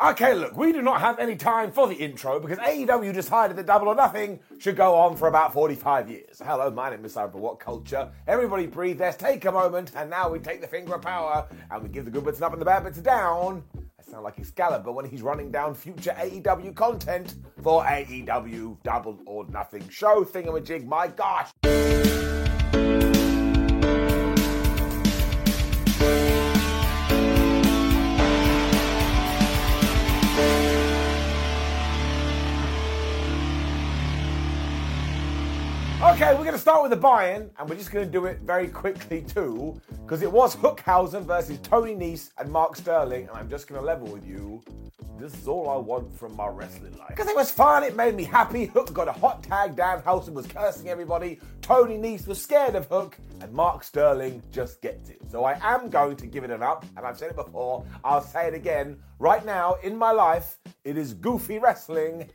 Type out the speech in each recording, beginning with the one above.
Okay, look, we do not have any time for the intro because AEW decided that Double or Nothing should go on for about 45 years. Hello, my name is Cyber What Culture. Everybody breathe, let's take a moment, and now we take the finger of power and we give the good bits up and the bad bits down. I sound like Excalibur when he's running down future AEW content for AEW Double or Nothing show thingamajig. My gosh. Start with the buy-in, and we're just going to do it very quickly too, because it was Hookhausen versus Tony Nese and Mark Sterling, and I'm just going to level with you. This is all I want from my wrestling life. Because it was fun, it made me happy. Hook got a hot tag, Danhausen was cursing everybody, Tony Nese was scared of Hook, and Mark Sterling just gets it. So I am going to give it an up, and I've said it before, I'll say it again. Right now, in my life, it is goofy wrestling.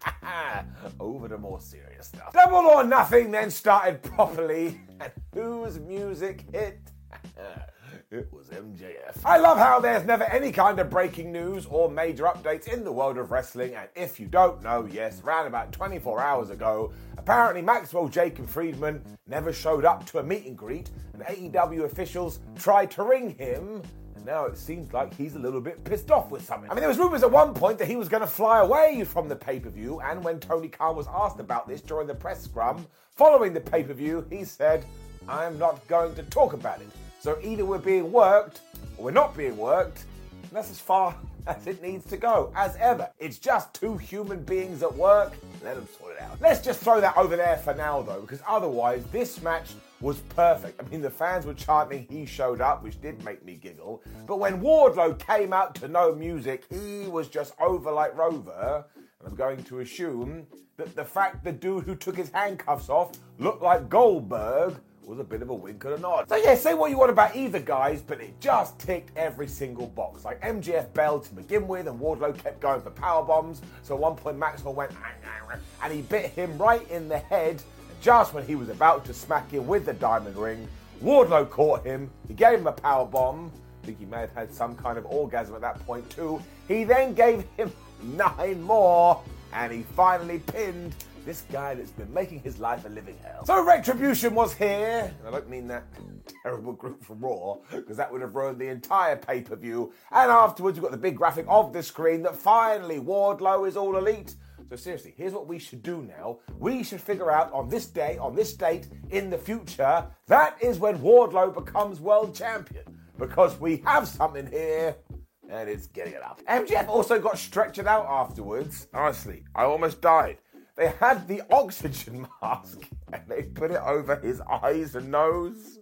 Over to more serious stuff. Double or Nothing then started properly, and whose music hit? It was MJF. I love how there's never any kind of breaking news or major updates in the world of wrestling, and if you don't know, yes, around about 24 hours ago, apparently Maxwell Jacob Friedman never showed up to a meet and greet, and AEW officials tried to ring him. and Now it seems like he's a little bit pissed off with something. I mean, there was rumors at one point that he was going to fly away from the pay-per-view, and when Tony Khan was asked about this during the press scrum following the pay-per-view, he said, "I'm not going to talk about it." So either we're being worked or we're not being worked. And that's as far as it needs to go. As ever, it's just two human beings at work. Let them sort it out. Let's just throw that over there for now, though, because otherwise, this match was perfect. I mean, the fans were chanting, he showed up, which did make me giggle. But when Wardlow came out to no music, he was just over like Rover. And I'm going to assume that the fact the dude who took his handcuffs off looked like Goldberg was a bit of a wink and a nod. So yeah, say what you want about either guys, but it just ticked every single box. Like MJF Bell to begin with, and Wardlow kept going for power bombs. So at one point Maxwell went and he bit him right in the head. Just when he was about to smack him with the diamond ring, Wardlow caught him. He gave him a power bomb. I think he may have had some kind of orgasm at that point too. He then gave him nine more, and he finally pinned this guy that's been making his life a living hell. So Retribution was here, I don't mean that terrible group from Raw, because that would have ruined the entire pay-per-view. And afterwards, we've got the big graphic of the screen that finally Wardlow is all elite. So seriously, here's what we should do now. We should figure out on this day, on this date, in the future, that is when Wardlow becomes world champion. Because we have something here and it's getting it up. MJF also got stretchered out afterwards. Honestly, I almost died. They had the oxygen mask and they put it over his eyes and nose.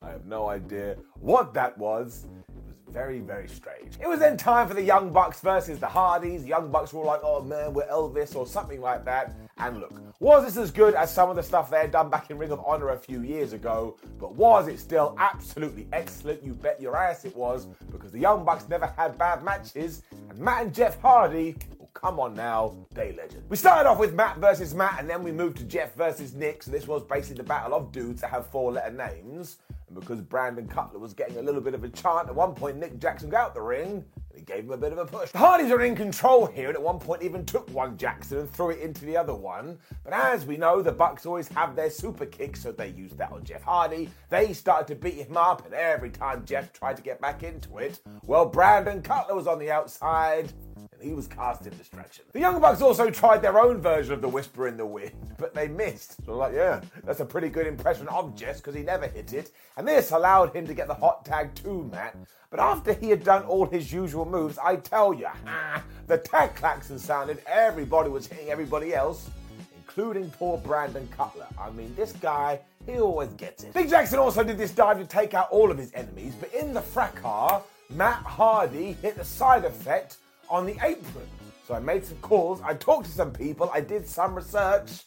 I have no idea what that was. It was very, very strange. It was then time for the Young Bucks versus the Hardys. The Young Bucks were all like, oh man, we're Elvis or something like that. And look, was this as good as some of the stuff they had done back in Ring of Honor a few years ago? But was it still absolutely excellent? You bet your ass it was, because the Young Bucks never had bad matches, and Matt and Jeff Hardy Come on now, day legend. We started off with Matt versus Matt, and then we moved to Jeff versus Nick. So this was basically the battle of dudes that have four letter names. And because Brandon Cutler was getting a little bit of a chant, at one point Nick Jackson got out the ring and he gave him a bit of a push. The Hardys are in control here and at one point even took one Jackson and threw it into the other one. But as we know, the Bucks always have their super kick, so they used that on Jeff Hardy. They started to beat him up, and every time Jeff tried to get back into it, well, Brandon Cutler was on the outside he was cast in distraction. The Young Bucks also tried their own version of the Whisper in the Wind, but they missed. So, like, yeah, that's a pretty good impression of Jeff because he never hit it, and this allowed him to get the hot tag to Matt. But after he had done all his usual moves, I tell you, the tag klaxon sounded, everybody was hitting everybody else, including poor Brandon Cutler. I mean, this guy, he always gets it. Big Jackson also did this dive to take out all of his enemies, but in the fracas, Matt Hardy hit the side effect on the apron. So I made some calls, I talked to some people, I did some research,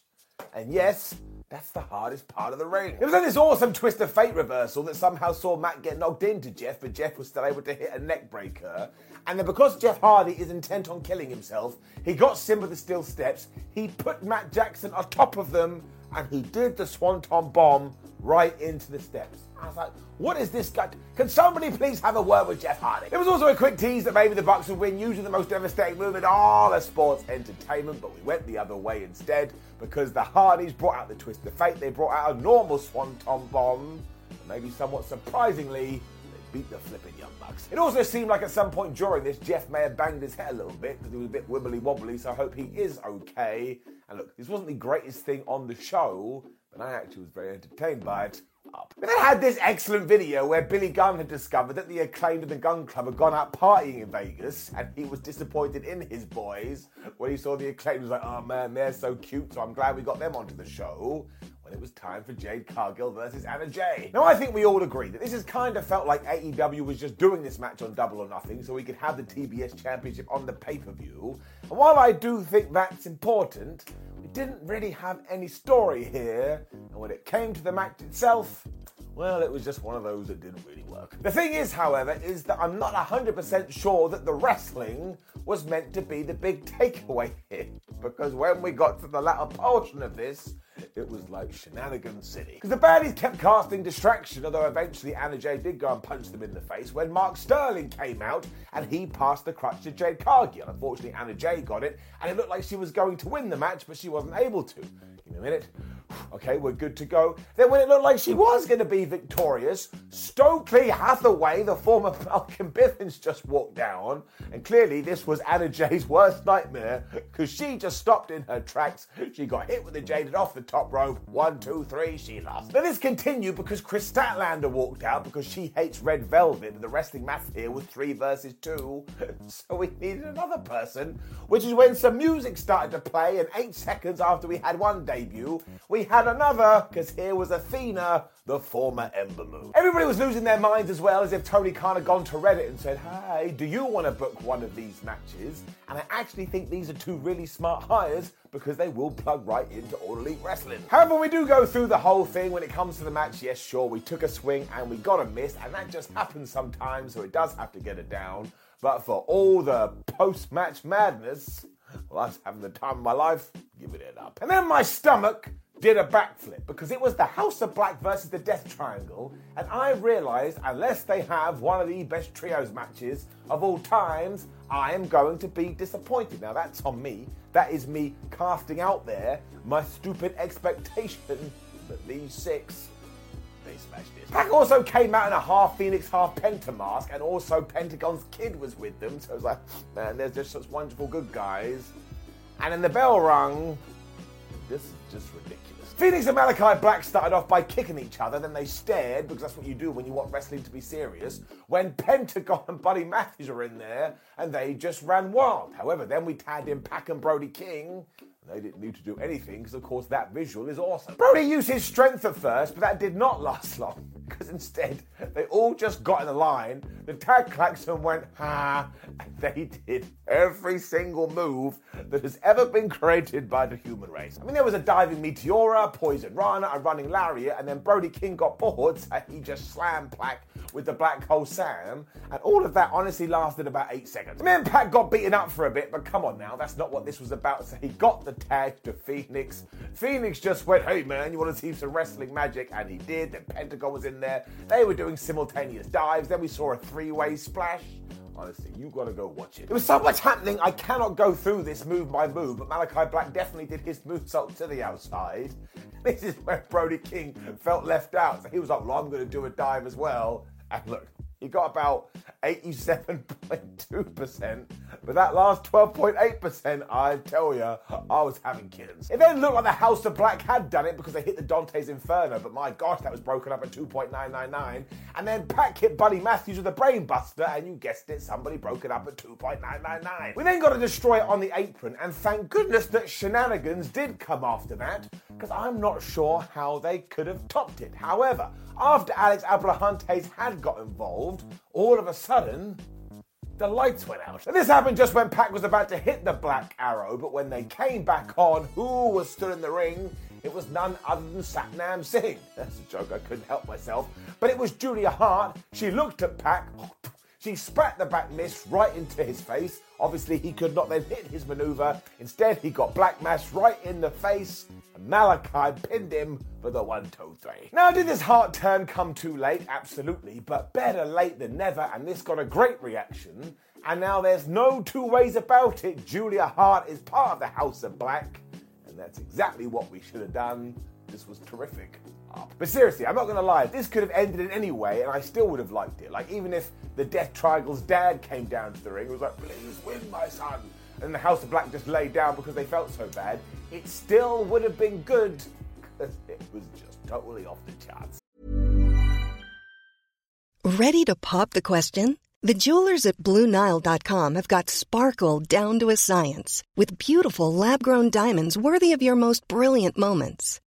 and yes, that's the hardest part of the ring. It was then this awesome twist of fate reversal that somehow saw Matt get knocked into Jeff, but Jeff was still able to hit a neck breaker. And then because Jeff Hardy is intent on killing himself, he got Simba the Steel Steps, he put Matt Jackson on top of them, and he did the Swanton Bomb right into the steps. I was like, what is this guy? Can somebody please have a word with Jeff Hardy? It was also a quick tease that maybe the Bucks would win, usually the most devastating move in all of sports entertainment, but we went the other way instead because the Hardys brought out the twist of fate. They brought out a normal Swanton Bomb, and maybe somewhat surprisingly, they beat the flipping Young Bucks. It also seemed like at some point during this, Jeff may have banged his head a little bit because he was a bit wibbly wobbly, so I hope he is okay. And look, this wasn't the greatest thing on the show, but I actually was very entertained by it. Up. But they had this excellent video where Billy Gunn had discovered that the acclaimed of the Gun Club had gone out partying in Vegas, and he was disappointed in his boys when he saw the acclaimed. He was like, "Oh man, they're so cute, so I'm glad we got them onto the show." When it was time for Jade Cargill versus Anna Jay. Now I think we all agree that this has kind of felt like AEW was just doing this match on Double or Nothing, so we could have the TBS Championship on the pay per view. And while I do think that's important, we didn't really have any story here, and when it came to the match itself, well, it was just one of those that didn't really work. The thing is, however, is that I'm not 100% sure that the wrestling was meant to be the big takeaway here. Because when we got to the latter portion of this, it was like Shenanigan City. Because the baddies kept casting distraction, although eventually Anna Jay did go and punch them in the face when Mark Sterling came out and he passed the crutch to Jade Cargill. Unfortunately, Anna Jay got it, and it looked like she was going to win the match, but she wasn't able to. Me a minute. Okay, we're good to go. Then, when it looked like she was going to be victorious, Stokely Hathaway, the former Malcolm Bivens, just walked down. And clearly, this was Anna Jay's worst nightmare because she just stopped in her tracks. She got hit with the jaded off the top rope. One, two, three, she lost. Then this continued because Kris Statlander walked out because she hates red velvet. And the wrestling math here was three versus two. So we needed another person, which is when some music started to play. And eight seconds after we had one debut, we had another because here was Athena, the former Ember Moon. Everybody was losing their minds as well, as if Tony Khan had gone to Reddit and said, Hey, do you want to book one of these matches? And I actually think these are two really smart hires because they will plug right into All Elite Wrestling. However, we do go through the whole thing when it comes to the match. Yes, sure, we took a swing and we got a miss, and that just happens sometimes, so it does have to get it down. But for all the post match madness, well, I was having the time of my life, giving it up. And then my stomach did a backflip because it was the House of Black versus the Death Triangle, and I realized unless they have one of the best trios matches of all times, I am going to be disappointed. Now that's on me. That is me casting out there my stupid expectation that these six smashed it. Pac also came out in a half Phoenix, half Penta mask, and also Pentagon's kid was with them. So it was like, man, there's just such wonderful good guys. And then the bell rung. This is just ridiculous. Phoenix and Malachi Black started off by kicking each other, then they stared, because that's what you do when you want wrestling to be serious, when Pentagon and Buddy Matthews were in there, and they just ran wild. However, then we tagged in Pac and Brody King, they didn't need to do anything because, of course, that visual is awesome. Brody used his strength at first, but that did not last long because instead they all just got in a line, the tag klaxon went, ha, and they did every single move that has ever been created by the human race. I mean, there was a diving Meteora, Poison Rana, a running Lariat, and then Brody King got bored, so he just slammed Pac with the Black Hole Slam, and all of that honestly lasted about eight seconds. Me and Pac got beaten up for a bit, but come on now, that's not what this was about. So he got the tag to Phoenix. Phoenix just went, hey man, you want to see some wrestling magic? And he did. Then Pentagon was in there. They were doing simultaneous dives. Then we saw a three way splash. Honestly, you gotta go watch it. There was so much happening, I cannot go through this move by move, but Malachi Black definitely did his moonsault to the outside. This is where Brody King felt left out. So he was like, well, I'm gonna do a dive as well. And look, he got about 87.2%, but that last 12.8%, I tell you, I was having kittens. It then looked like the House of Black had done it because they hit the Dante's Inferno, but my gosh, that was broken up at 2.999. And then Pac hit Buddy Matthews with a Brainbuster, and you guessed it, somebody broke it up at 2.999. We then got to destroy it on the apron, and thank goodness that shenanigans did come after that, because I'm not sure how they could have topped it. However, after Alex Abrahantes had got involved, all of a sudden, the lights went out. And this happened just when Pac was about to hit the Black Arrow, but when they came back on, who was still in the ring? It was none other than Satnam Singh. That's a joke, I couldn't help myself. But it was Julia Hart. She looked at Pac. She spat the black mist right into his face. Obviously, he could not then hit his maneuver. Instead, he got Black Mass right in the face. And Malachi pinned him for the one, two, three. Now, did this heart turn come too late? Absolutely, but better late than never. And this got a great reaction. And now there's no two ways about it. Julia Hart is part of the House of Black. And that's exactly what we should have done. This was terrific. But seriously, I'm not going to lie, this could have ended in any way, and I still would have liked it. Like, even if the Death Triangle's dad came down to the ring and was like, please win, my son, and the House of Black just laid down because they felt so bad, it still would have been good because it was just totally off the charts. Ready to pop the question? The jewelers at BlueNile.com have got sparkle down to a science with beautiful lab grown diamonds worthy of your most brilliant moments.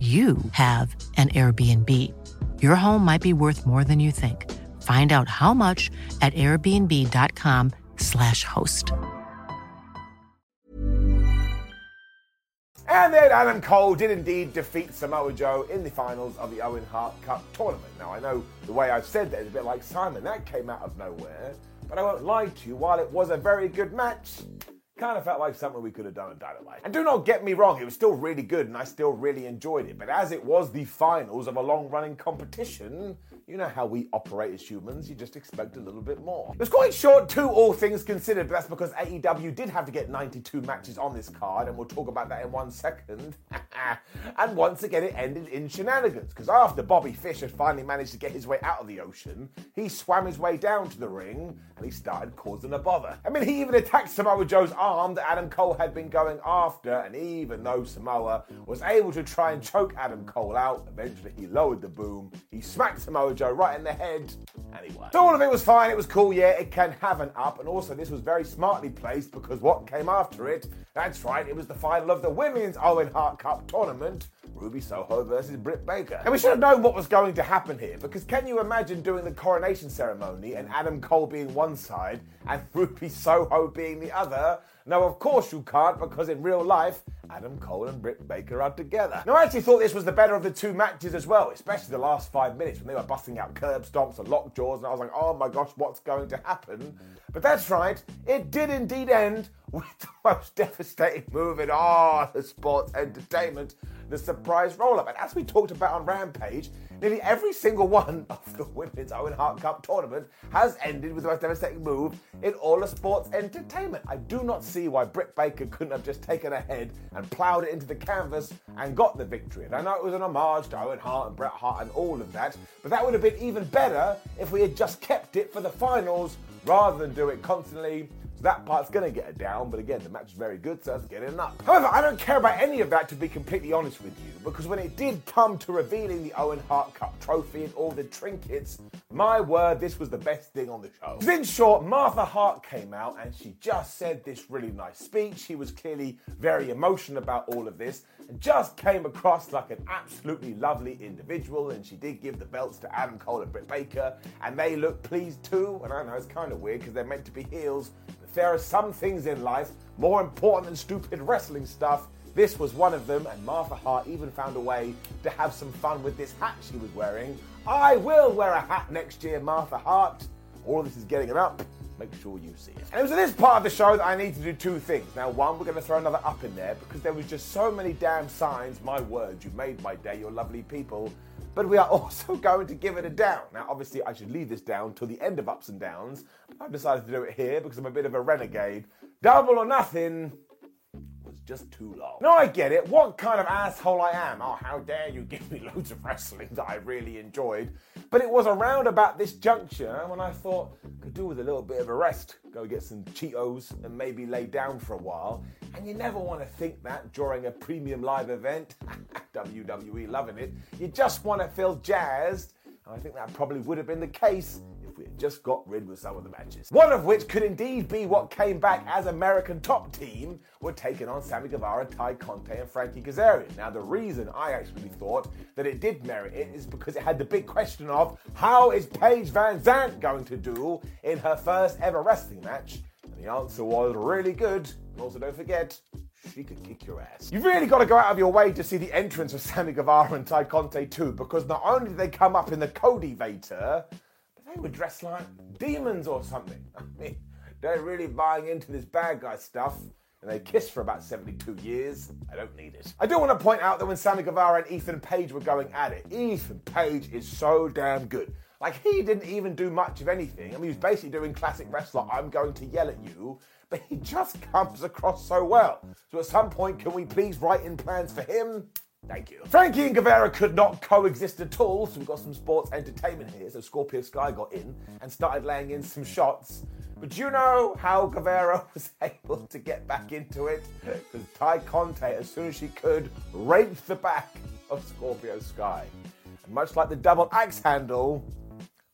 you have an Airbnb. Your home might be worth more than you think. Find out how much at airbnb.com/slash host. And then Adam Cole did indeed defeat Samoa Joe in the finals of the Owen Hart Cup tournament. Now, I know the way I've said that is a bit like Simon. That came out of nowhere. But I won't lie to you, while it was a very good match, kind of felt like something we could have done at Dynamite. And do not get me wrong, it was still really good and I still really enjoyed it. But as it was the finals of a long running competition, you know how we operate as humans, you just expect a little bit more. It was quite short too, all things considered, but that's because AEW did have to get 92 matches on this card, and we'll talk about that in one second. and once again, it ended in shenanigans, because after Bobby Fish had finally managed to get his way out of the ocean, he swam his way down to the ring and he started causing a bother. I mean, he even attacked Samoa Joe's arm that Adam Cole had been going after, and even though Samoa was able to try and choke Adam Cole out, eventually he lowered the boom, he smacked Samoa Joe right in the head, and he won. So all of it was fine, it was cool, yeah, it can have an up, and also this was very smartly placed because what came after it, that's right, it was the final of the Women's Owen Hart Cup tournament, Ruby Soho versus Britt Baker. And we should have known what was going to happen here, because can you imagine doing the coronation ceremony and Adam Cole being one side and Ruby Soho being the other? No, of course you can't, because in real life, Adam Cole and Britt Baker are together. Now, I actually thought this was the better of the two matches as well, especially the last five minutes when they were busting out curb stomps and lockjaws, and I was like, oh my gosh, what's going to happen? But that's right, it did indeed end with the most devastating move in all the sports entertainment the surprise roll up. And as we talked about on Rampage, nearly every single one of the Women's Owen Hart Cup tournament has ended with the most devastating move in all of sports entertainment. I do not see why Britt Baker couldn't have just taken a head and ploughed it into the canvas and got the victory. And I know it was an homage to Owen Hart and Bret Hart and all of that, but that would have been even better if we had just kept it for the finals rather than do it constantly so that part's going to get a down, but again, the match is very good, so let's get it up. However, I don't care about any of that, to be completely honest with you, because when it did come to revealing the Owen Hart Cup trophy and all the trinkets, my word, this was the best thing on the show. In short, Martha Hart came out and she just said this really nice speech. She was clearly very emotional about all of this and just came across like an absolutely lovely individual. And she did give the belts to Adam Cole and Britt Baker, and they looked pleased too. And I know it's kind of weird because they're meant to be heels, But there are some things in life more important than stupid wrestling stuff. This was one of them, and Martha Hart even found a way to have some fun with this hat she was wearing. I will wear a hat next year, Martha Hart. All this is getting it up. Make sure you see it. And it was in this part of the show that I need to do two things. Now, one, we're going to throw another up in there because there was just so many damn signs. My word, you made my day, you're lovely people but we are also going to give it a down. Now, obviously, I should leave this down till the end of ups and downs. I've decided to do it here because I'm a bit of a renegade. Double or nothing just too long. No, I get it. What kind of asshole I am? Oh, how dare you give me loads of wrestling that I really enjoyed. But it was around about this juncture when I thought I could do with a little bit of a rest. Go get some Cheetos and maybe lay down for a while. And you never want to think that during a premium live event. WWE loving it. You just want to feel jazzed. And I think that probably would have been the case we had just got rid of some of the matches. One of which could indeed be what came back as American top team were taking on Sammy Guevara, Tay Conti, and Frankie Kazarian. Now, the reason I actually thought that it did merit it is because it had the big question of how is Paige VanZant going to do in her first ever wrestling match? And the answer was really good. Also, don't forget, she could kick your ass. You've really got to go out of your way to see the entrance of Sammy Guevara and Tay Conti too, because not only did they come up in the Cody Vader, they were dressed like demons or something. I mean, they're really buying into this bad guy stuff. And they kissed for about 72 years. I don't need it. I do want to point out that when Sammy Guevara and Ethan Page were going at it, Ethan Page is so damn good. Like, he didn't even do much of anything. I mean, he was basically doing classic wrestler, I'm going to yell at you, but he just comes across so well. So at some point, can we please write in plans for him? Thank you. Frankie and Guevara could not coexist at all, so we've got some sports entertainment here. So Scorpio Sky got in and started laying in some shots. But do you know how Guevara was able to get back into it? Because Tay Conti, as soon as she could, raped the back of Scorpio Sky. And much like the double axe handle,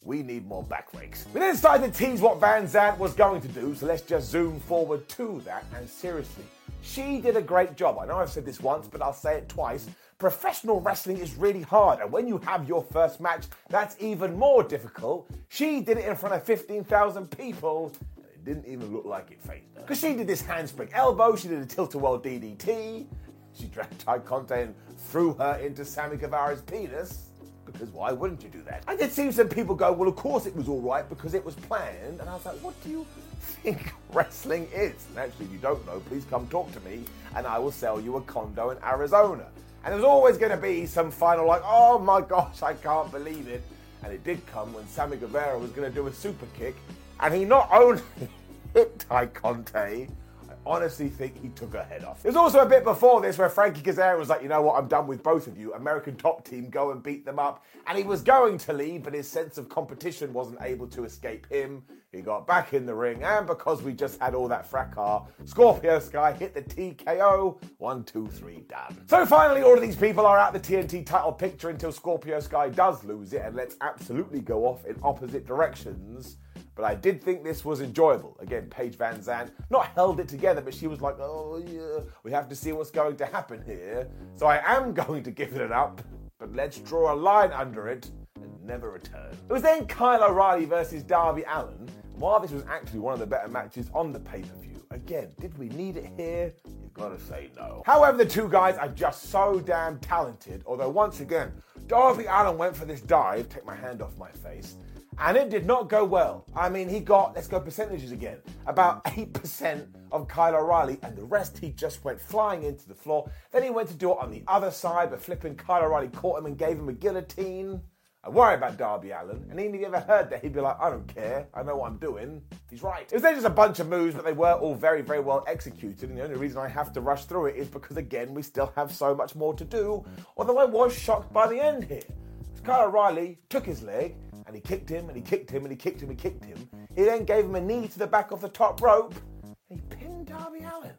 we need more back rakes. We then started to tease what VanZant was going to do, so let's just zoom forward to that. And seriously, she did a great job. I know I've said this once, but I'll say it twice. Professional wrestling is really hard, and when you have your first match, that's even more difficult. She did it in front of 15,000 people, and it didn't even look like it phased her. Because she did this handspring elbow, she did a tilt-a-whirl DDT, she dragged Tay Conti and threw her into Sammy Guevara's penis because why wouldn't you do that? I did see some people go, well, of course it was all right because it was planned. And I was like, what do you think wrestling is? And actually, if you don't know, please come talk to me and I will sell you a condo in Arizona. And there's always going to be some final, like, oh my gosh, I can't believe it. And it did come when Sammy Guevara was going to do a super kick. And he not only hit Tay Conti, honestly think he took her head off. There's also a bit before this where Frankie Kazarian was like, you know what, I'm done with both of you. American top team, go and beat them up. And he was going to leave, but his sense of competition wasn't able to escape him. He got back in the ring, and because we just had all that fracas, Scorpio Sky hit the TKO. One, two, three, done. So finally, all of these people are out the TNT title picture until Scorpio Sky does lose it, and let's absolutely go off in opposite directions. But I did think this was enjoyable. Again, Paige VanZant not held it together, but she was like, oh, yeah, we have to see what's going to happen here. So I am going to give it up, but let's draw a line under it and never return. It was then Kyle O'Reilly versus Darby Allin. While this was actually one of the better matches on the pay per view, Again, did we need it here? You've got to say no. However, the two guys are just so damn talented. Although, once again, Darby Allin went for this dive, take my hand off my face, and it did not go well. I mean, he got, let's go percentages again, about 8% of Kyle O'Reilly, and the rest he just went flying into the floor. Then he went to do it on the other side, but flipping Kyle O'Reilly caught him and gave him a guillotine. I worry about Darby Allin, and even if he ever heard that, he'd be like, I don't care, I know what I'm doing. He's right. It was just a bunch of moves, but they were all very, very well executed, and the only reason I have to rush through it is because, again, we still have so much more to do, although I was shocked by the end here. Kyle O'Reilly took his leg, and he kicked him, and he kicked him, and he kicked him, and he kicked him. He then gave him a knee to the back of the top rope, and he pinned Darby Allin.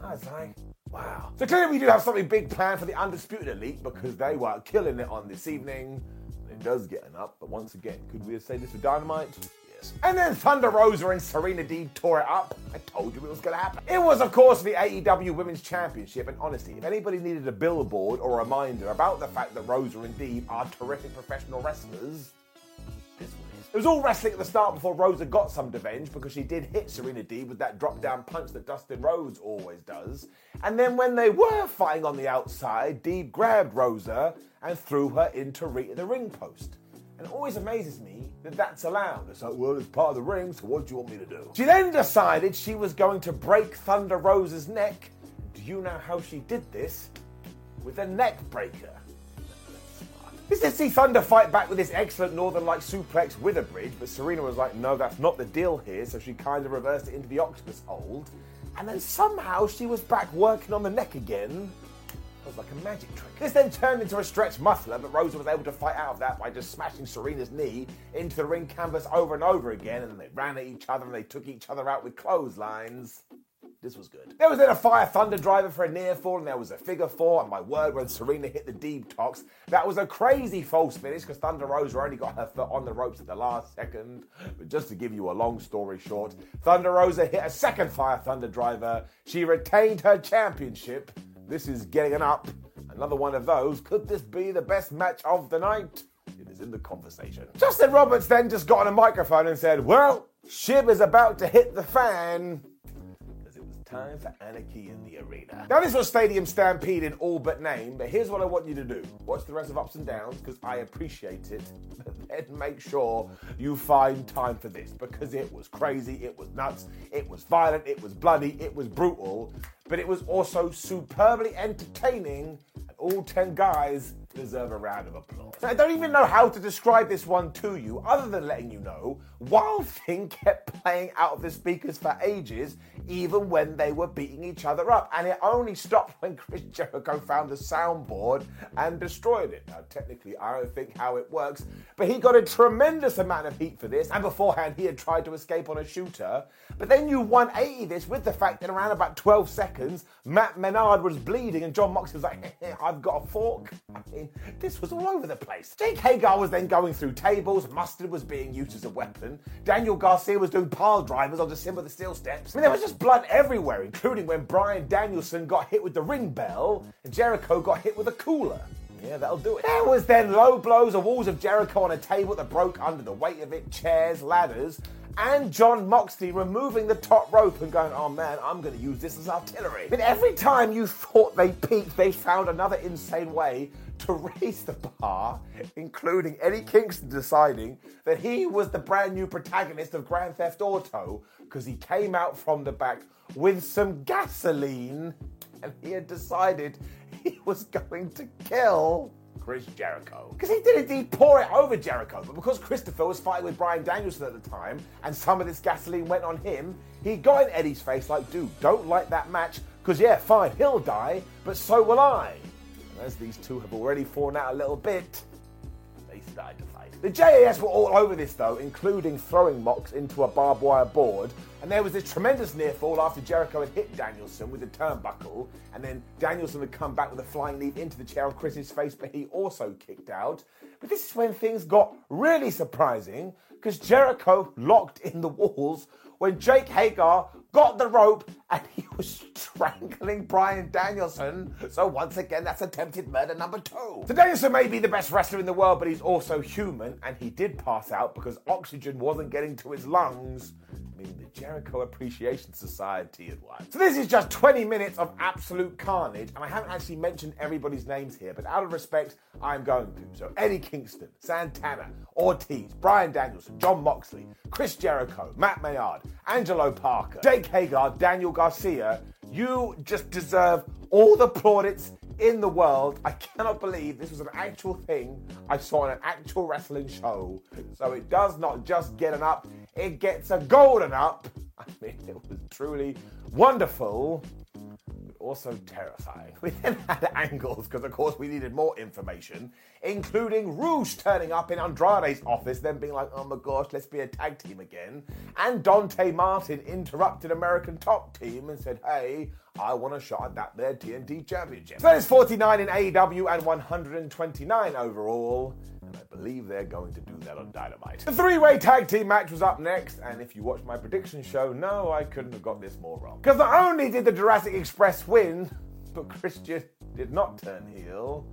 I was like, wow. So clearly we do have something big planned for the Undisputed Elite, because they were killing it on this evening It does get an up, but once again, could we have said this with Dynamite? Yes. And then Thunder Rosa and Serena Deeb tore it up. I told you it was going to happen. It was, of course, the AEW Women's Championship, and honestly, if anybody needed a billboard or a reminder about the fact that Rosa and Deeb are terrific professional wrestlers, it was all wrestling at the start before Rosa got some revenge because she did hit Serena Deeb with that drop down punch that Dustin Rhodes always does. And then when they were fighting on the outside, Deeb grabbed Rosa and threw her into re- the ring post. And it always amazes me that that's allowed. It's like, well, it's part of the ring, so what do you want me to do? She then decided she was going to break Thunder Rosa's neck. Do you know how she did this? With a neck breaker. This is see Thunder fight back with this excellent Northern Lights suplex with a bridge, but Serena was like, no, that's not the deal here, so she kind of reversed it into the octopus hold. And then somehow she was back working on the neck again. It was like a magic trick. This then turned into a stretch muffler, but Rosa was able to fight out of that by just smashing Serena's knee into the ring canvas over and over again, and then they ran at each other and they took each other out with clotheslines. This was good. There was then a Fire Thunder driver for a near fall, and there was a figure four. And my word, when Serena hit the deep tox, that was a crazy false finish because Thunder Rosa only got her foot on the ropes at the last second. But just to give you a long story short, Thunder Rosa hit a second Fire Thunder driver. She retained her championship. This is getting an up. Another one of those. Could this be the best match of the night? It is in the conversation. Justin Roberts then just got on a microphone and said, Well, Shib is about to hit the fan time for anarchy in the arena. Now, this was Stadium Stampede in all but name, but here's what I want you to do watch the rest of Ups and Downs because I appreciate it, but then make sure you find time for this because it was crazy, it was nuts, it was violent, it was bloody, it was brutal, but it was also superbly entertaining, and all 10 guys deserve a round of applause. I don't even know how to describe this one to you, other than letting you know Wild Thing kept playing out of the speakers for ages, even when they were beating each other up. And it only stopped when Chris Jericho found the soundboard and destroyed it. Now, technically, I don't think how it works, but he got a tremendous amount of heat for this. And beforehand, he had tried to escape on a shooter. But then you 180 this with the fact that around about 12 seconds, Matt Menard was bleeding and Jon Moxley was like, I've got a fork. I mean, this was all over the place. Jake Hager was then going through tables, Mustard was being used as a weapon, Daniel Garcia was doing pile drivers onto Simba the Steel Steps. I mean, there was just blood everywhere, including when Bryan Danielson got hit with the ring bell and Jericho got hit with a cooler. Yeah, that'll do it. There was then low blows of walls of Jericho on a table that broke under the weight of it, chairs, ladders, and Jon Moxley removing the top rope and going, oh man, I'm going to use this as artillery. But every time you thought they peaked, they found another insane way to raise the bar, including Eddie Kingston deciding that he was the brand new protagonist of Grand Theft Auto because he came out from the back with some gasoline and he had decided he was going to kill Chris Jericho. Because he did indeed pour it over Jericho, but because Christopher was fighting with Bryan Danielson at the time and some of this gasoline went on him, he got in Eddie's face like, dude, don't like that match because, yeah, fine, he'll die, but so will I And as these two have already fallen out a little bit, they started to. The JAS were all over this though, including throwing Mox into a barbed wire board, and there was this tremendous near fall after Jericho had hit Danielson with a turnbuckle, and then Danielson had come back with a flying leap into the chair on Chris's face, but he also kicked out. But this is when things got really surprising, because Jericho locked in the walls when Jake Hager got the rope and he was strangling Bryan Danielson. So once again, that's attempted murder number two. So Danielson may be the best wrestler in the world, but he's also human, and he did pass out because oxygen wasn't getting to his lungs. The Jericho Appreciation Society had won. So this is just 20 minutes of absolute carnage, and I haven't actually mentioned everybody's names here, but out of respect, I'm going to. So Eddie Kingston, Santana, Ortiz, Bryan Danielson, Jon Moxley, Chris Jericho, Matt Menard, Angelo Parker, Jake Hager, Daniel Garcia, you just deserve all the plaudits in the world. I cannot believe this was an actual thing I saw on an actual wrestling show. So it does not just get an up, it gets a golden up. I mean, it was truly wonderful but also terrifying. We then had angles because, of course, we needed more information, including Rouge turning up in Andrade's office, then being like, oh my gosh, let's be a tag team again. And Dante Martin interrupted American Top Team and said, hey, I want a shot at that there TNT Championship. So is 49 in AEW and 129 overall and I believe they're going to do that on Dynamite. The three way tag team match was up next, and if you watch my prediction show, no, I couldn't have got this more wrong. Because not only did the Jurassic Express win, but Christian did not turn heel.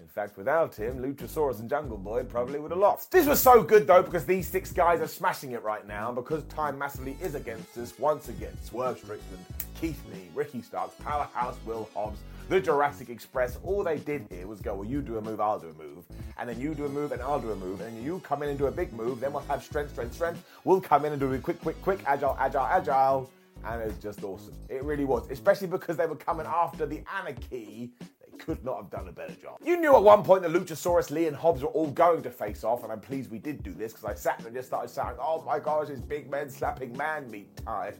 In fact, without him, Luchasaurus and Jungle Boy probably would have lost. This was so good though because these six guys are smashing it right now because time massively is against us once again. Swerve Strickland, Keith Lee, Ricky Starks, Powerhouse Will Hobbs, the Jurassic Express. All they did here was go, well, you do a move, I'll do a move, and then you do a move, and I'll do a move, and you come in and do a big move. Then we'll have strength, strength, strength. We'll come in and do a quick, quick, quick, agile, agile, agile. And it was just awesome. It really was, especially because they were coming after the anarchy they could not have done a better job. You knew at one point that Luchasaurus, Lee, and Hobbs were all going to face off, and I'm pleased we did do this because I sat there and just started saying, oh my gosh, it's big men slapping man meat time.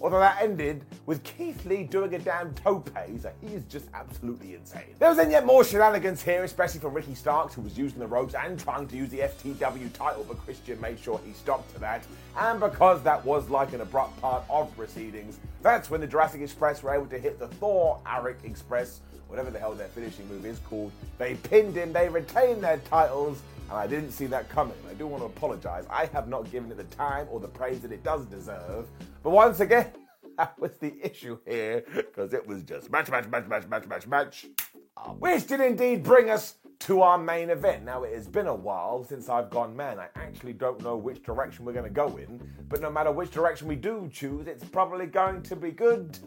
Although that ended with Keith Lee doing a damn tope, so he is just absolutely insane. There was then yet more shenanigans here, especially from Ricky Starks, who was using the ropes and trying to use the FTW title, but Christian made sure he stopped to that. And because that was like an abrupt part of proceedings, that's when the Jurassic Express were able to hit the Thoracic Express, whatever the hell their finishing move is called. They pinned him, they retained their titles, I didn't see that coming. I do want to apologize. I have not given it the time or the praise that it does deserve. But once again, that was the issue here, because it was just match, match, match, match, match, match, match. Which did indeed bring us to our main event. Now, it has been a while since I've gone, man, I actually don't know which direction we're going to go in, but no matter which direction we do choose, it's probably going to be good.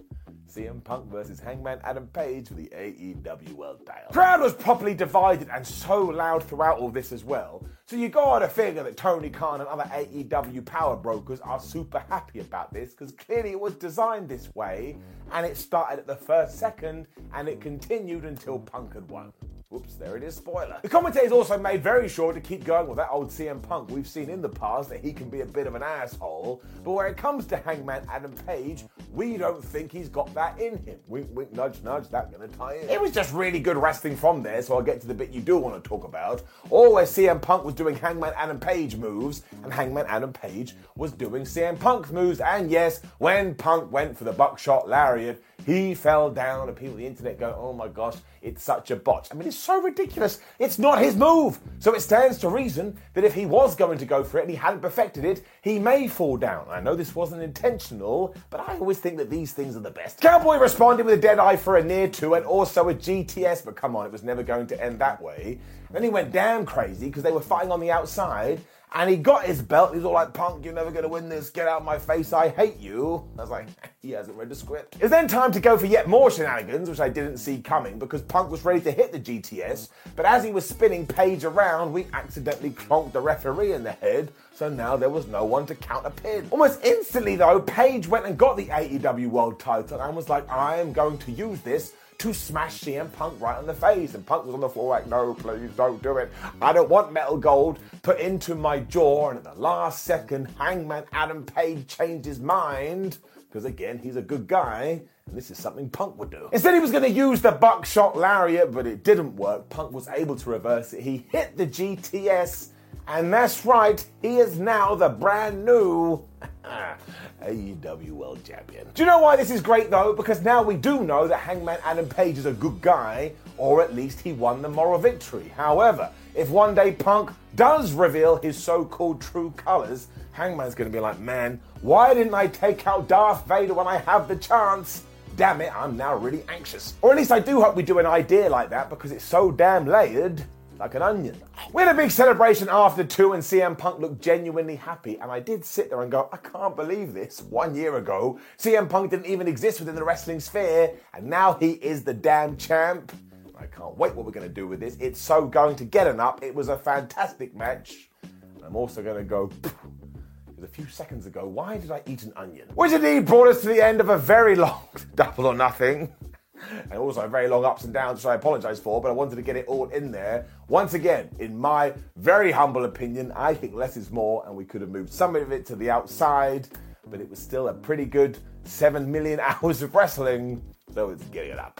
CM Punk versus Hangman Adam Page for the AEW World Title. Crowd was properly divided and so loud throughout all this as well. So you gotta figure that Tony Khan and other AEW power brokers are super happy about this because clearly it was designed this way and it started at the first second and it continued until Punk had won. Whoops, there it is, spoiler. The commentators also made very sure to keep going with that old CM Punk. We've seen in the past that he can be a bit of an asshole, but when it comes to Hangman Adam Page, we don't think he's got that in him. Wink, wink, nudge, nudge, that gonna tie in. It was just really good wrestling from there, so I'll get to the bit you do want to talk about. Or where CM Punk was doing Hangman Adam Page moves, and Hangman Adam Page was doing CM Punk's moves. And yes, when Punk went for the buckshot lariat, he fell down, and people on the internet go, oh my gosh, it's such a botch. I mean, it's so ridiculous. It's not his move. So it stands to reason that if he was going to go for it and he hadn't perfected it, he may fall down. I know this wasn't intentional, but I always think that these things are the best. Cowboy responded with a dead eye for a near two and also a GTS, but come on, it was never going to end that way. Then he went damn crazy because they were fighting on the outside and he got his belt. He's all like, Punk, you're never going to win this. Get out of my face. I hate you. I was like, he hasn't read the script. It's then time to go for yet more shenanigans, which I didn't see coming because Punk was ready to hit the GTS. But as he was spinning Page around, we accidentally clonked the referee in the head. So now there was no one to count a pin. Almost instantly, though, Page went and got the AEW World title and was like, I am going to use this to smash CM Punk right on the face. And Punk was on the floor like, no, please don't do it. I don't want metal gold put into my jaw. And at the last second, Hangman Adam Page changed his mind. Because again, he's a good guy. And this is something Punk would do. Instead, he was going to use the buckshot lariat, but it didn't work. Punk was able to reverse it. He hit the GTS. And that's right, he is now the brand new AEW World Champion. Do you know why this is great though? Because now we do know that Hangman Adam Page is a good guy, or at least he won the moral victory. However, if one day Punk does reveal his so called true colors, Hangman's gonna be like, man, why didn't I take out Darth Vader when I have the chance? Damn it, I'm now really anxious. Or at least I do hope we do an idea like that because it's so damn layered like an onion. We had a big celebration after two, and CM Punk looked genuinely happy. And I did sit there and go, I can't believe this. One year ago, CM Punk didn't even exist within the wrestling sphere, and now he is the damn champ. I can't wait what we're going to do with this. It's so going to get an up. It was a fantastic match. I'm also going to go. A few seconds ago, why did I eat an onion? Which indeed brought us to the end of a very long double or nothing and also very long ups and downs, which I apologise for, but I wanted to get it all in there. Once again, in my very humble opinion, I think less is more, and we could have moved some of it to the outside, but it was still a pretty good 7 million hours of wrestling, so it's getting it up.